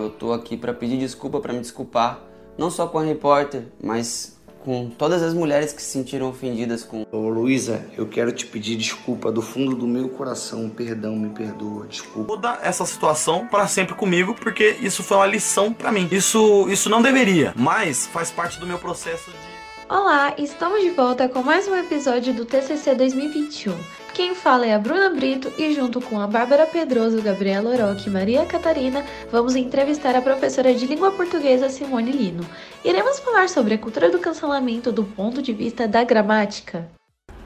Eu tô aqui para pedir desculpa, para me desculpar, não só com a repórter, mas com todas as mulheres que se sentiram ofendidas com. Ô Luísa, eu quero te pedir desculpa do fundo do meu coração, perdão, me perdoa, desculpa. Muda essa situação para sempre comigo, porque isso foi uma lição para mim. Isso, isso não deveria, mas faz parte do meu processo de Olá, estamos de volta com mais um episódio do TCC 2021. Quem fala é a Bruna Brito e junto com a Bárbara Pedroso, Gabriela Orochi e Maria Catarina, vamos entrevistar a professora de língua portuguesa Simone Lino. Iremos falar sobre a cultura do cancelamento do ponto de vista da gramática.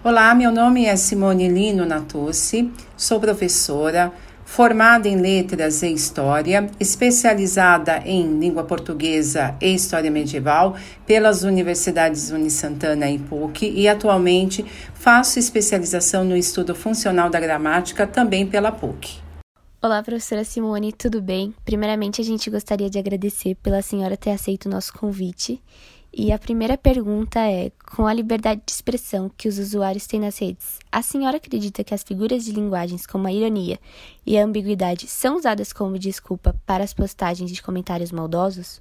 Olá, meu nome é Simone Lino Natossi, sou professora, formada em Letras e História, especializada em Língua Portuguesa e História Medieval pelas Universidades Unisantana e PUC e atualmente faço especialização no estudo funcional da gramática também pela PUC. Olá, professora Simone, tudo bem? Primeiramente, a gente gostaria de agradecer pela senhora ter aceito o nosso convite e a primeira pergunta é: com a liberdade de expressão que os usuários têm nas redes, a senhora acredita que as figuras de linguagens como a ironia e a ambiguidade são usadas como desculpa para as postagens de comentários maldosos?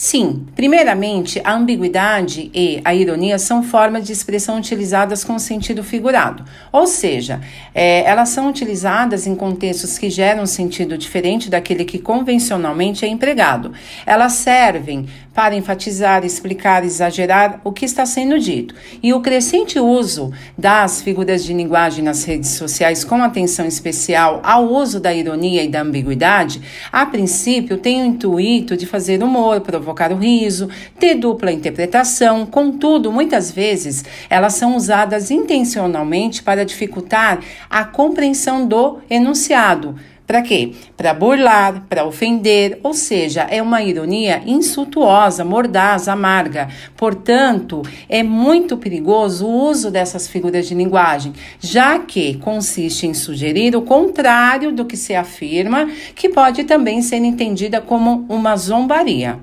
Sim, primeiramente, a ambiguidade e a ironia são formas de expressão utilizadas com sentido figurado, ou seja, é, elas são utilizadas em contextos que geram sentido diferente daquele que convencionalmente é empregado. Elas servem para enfatizar, explicar, exagerar o que está sendo dito. E o crescente uso das figuras de linguagem nas redes sociais, com atenção especial ao uso da ironia e da ambiguidade, a princípio tem o intuito de fazer humor, provocar o riso, ter dupla interpretação, contudo, muitas vezes elas são usadas intencionalmente para dificultar a compreensão do enunciado para quê? Para burlar, para ofender, ou seja, é uma ironia insultuosa, mordaz, amarga. Portanto, é muito perigoso o uso dessas figuras de linguagem, já que consiste em sugerir o contrário do que se afirma, que pode também ser entendida como uma zombaria.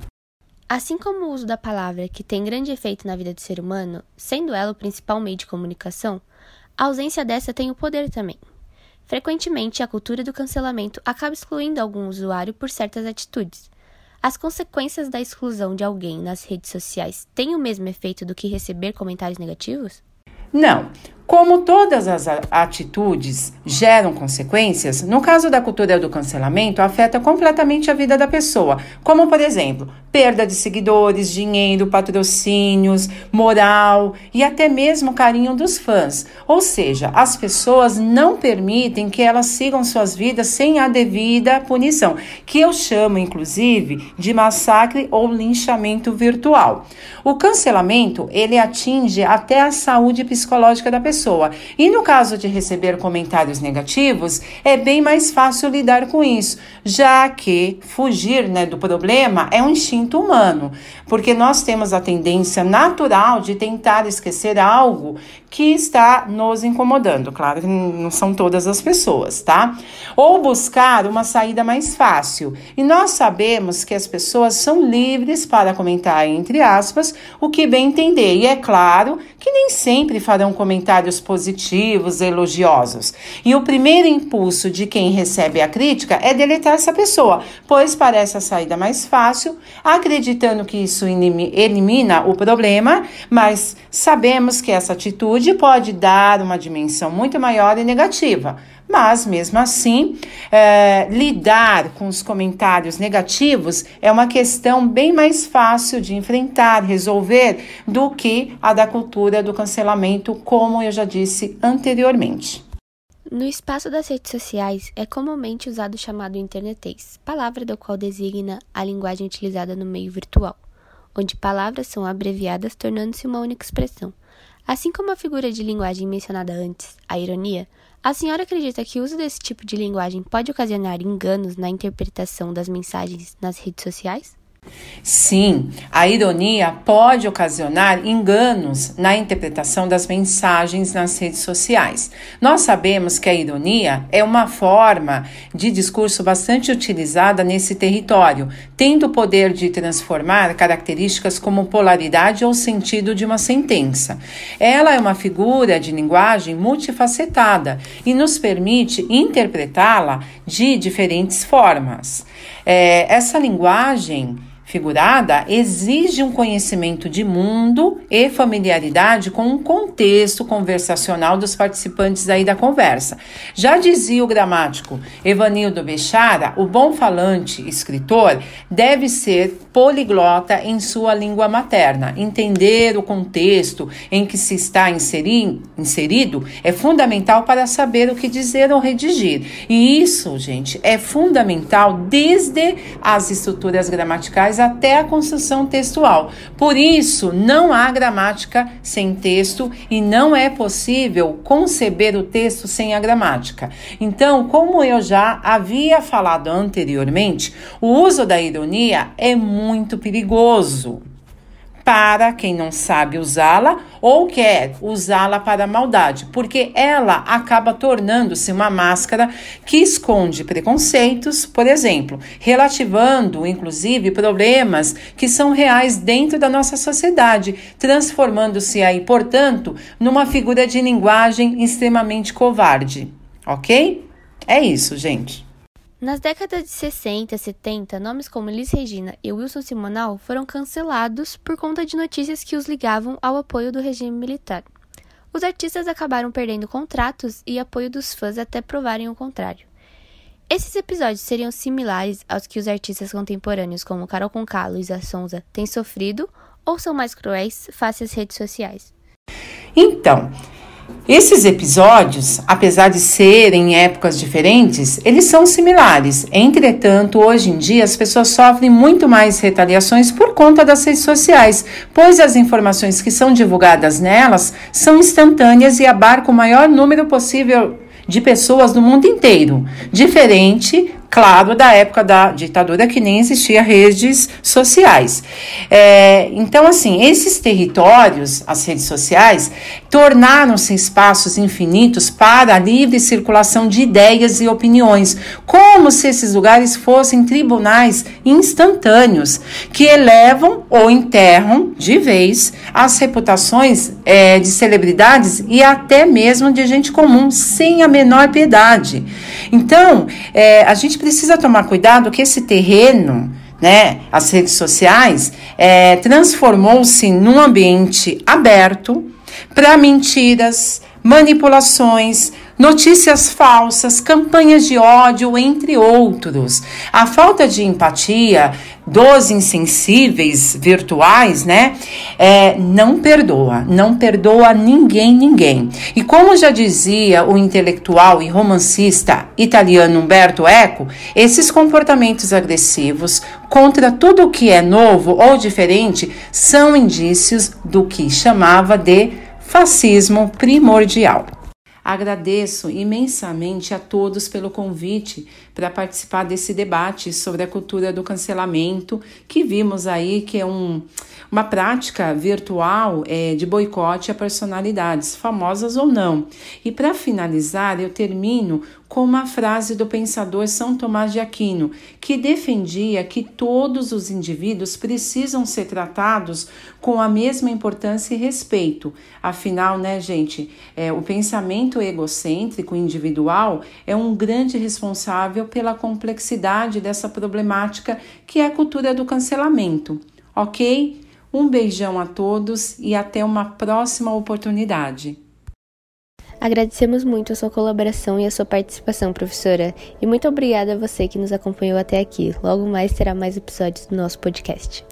Assim como o uso da palavra, que tem grande efeito na vida do ser humano, sendo ela o principal meio de comunicação, a ausência dessa tem o poder também. Frequentemente, a cultura do cancelamento acaba excluindo algum usuário por certas atitudes. As consequências da exclusão de alguém nas redes sociais têm o mesmo efeito do que receber comentários negativos? Não. Como todas as atitudes geram consequências, no caso da cultura do cancelamento, afeta completamente a vida da pessoa, como, por exemplo, perda de seguidores, dinheiro, patrocínios, moral e até mesmo carinho dos fãs. Ou seja, as pessoas não permitem que elas sigam suas vidas sem a devida punição, que eu chamo, inclusive, de massacre ou linchamento virtual. O cancelamento, ele atinge até a saúde psicológica da pessoa pessoa. E no caso de receber comentários negativos, é bem mais fácil lidar com isso, já que fugir né, do problema é um instinto humano, porque nós temos a tendência natural de tentar esquecer algo que está nos incomodando. Claro que não são todas as pessoas, tá? Ou buscar uma saída mais fácil. E nós sabemos que as pessoas são livres para comentar, entre aspas, o que bem entender. E é claro que nem sempre farão comentários positivos, elogiosos. E o primeiro impulso de quem recebe a crítica é deletar essa pessoa, pois parece a saída mais fácil, acreditando que isso elimina o problema, mas sabemos que essa atitude pode dar uma dimensão muito maior e negativa. Mas, mesmo assim, é, lidar com os comentários negativos é uma questão bem mais fácil de enfrentar, resolver, do que a da cultura do cancelamento, como eu já disse anteriormente. No espaço das redes sociais é comumente usado o chamado internetês, palavra do qual designa a linguagem utilizada no meio virtual, onde palavras são abreviadas tornando-se uma única expressão. Assim como a figura de linguagem mencionada antes, a ironia, a senhora acredita que o uso desse tipo de linguagem pode ocasionar enganos na interpretação das mensagens nas redes sociais? Sim, a ironia pode ocasionar enganos na interpretação das mensagens nas redes sociais. Nós sabemos que a ironia é uma forma de discurso bastante utilizada nesse território, tendo o poder de transformar características como polaridade ou sentido de uma sentença. Ela é uma figura de linguagem multifacetada e nos permite interpretá-la de diferentes formas. É, essa linguagem figurada exige um conhecimento de mundo e familiaridade com o contexto conversacional dos participantes aí da conversa. Já dizia o gramático Evanildo Bechara, o bom falante escritor deve ser poliglota em sua língua materna. Entender o contexto em que se está inserido é fundamental para saber o que dizer ou redigir. E isso, gente, é fundamental desde as estruturas gramaticais até a construção textual. Por isso, não há gramática sem texto e não é possível conceber o texto sem a gramática. Então, como eu já havia falado anteriormente, o uso da ironia é muito perigoso para quem não sabe usá-la ou quer usá-la para maldade, porque ela acaba tornando-se uma máscara que esconde preconceitos, por exemplo, relativando inclusive problemas que são reais dentro da nossa sociedade, transformando-se aí, portanto, numa figura de linguagem extremamente covarde, ok? É isso, gente. Nas décadas de 60 e 70, nomes como Liz Regina e Wilson Simonal foram cancelados por conta de notícias que os ligavam ao apoio do regime militar. Os artistas acabaram perdendo contratos e apoio dos fãs até provarem o contrário. Esses episódios seriam similares aos que os artistas contemporâneos como Carol Conká, Luísa Sonza têm sofrido ou são mais cruéis face às redes sociais? Então, esses episódios, apesar de serem em épocas diferentes, eles são similares. Entretanto, hoje em dia as pessoas sofrem muito mais retaliações por conta das redes sociais, pois as informações que são divulgadas nelas são instantâneas e abarcam o maior número possível de pessoas no mundo inteiro, diferente claro, da época da ditadura que nem existia redes sociais. É, então, assim, esses territórios, as redes sociais, tornaram-se espaços infinitos para a livre circulação de ideias e opiniões, como se esses lugares fossem tribunais instantâneos que elevam ou enterram de vez as reputações é, de celebridades e até mesmo de gente comum, sem a menor piedade. Então, é, a gente precisa tomar cuidado que esse terreno, né, as redes sociais, é, transformou-se num ambiente aberto para mentiras, manipulações, notícias falsas, campanhas de ódio, entre outros. A falta de empatia dos insensíveis virtuais, né, é, não perdoa, não perdoa ninguém, ninguém. E como já dizia o intelectual e romancista italiano Umberto Eco, esses comportamentos agressivos contra tudo o que é novo ou diferente são indícios do que chamava de fascismo primordial. Agradeço imensamente a todos pelo convite para participar desse debate sobre a cultura do cancelamento, que vimos aí que é um, uma prática virtual é, de boicote a personalidades, famosas ou não. E para finalizar, eu termino com uma frase do pensador São Tomás de Aquino, que defendia que todos os indivíduos precisam ser tratados com a mesma importância e respeito. Afinal, né, gente, é, o pensamento egocêntrico individual é um grande responsável pela complexidade dessa problemática que é a cultura do cancelamento. Ok? Um beijão a todos e até uma próxima oportunidade. Agradecemos muito a sua colaboração e a sua participação, professora, e muito obrigada a você que nos acompanhou até aqui. Logo mais terá mais episódios do nosso podcast.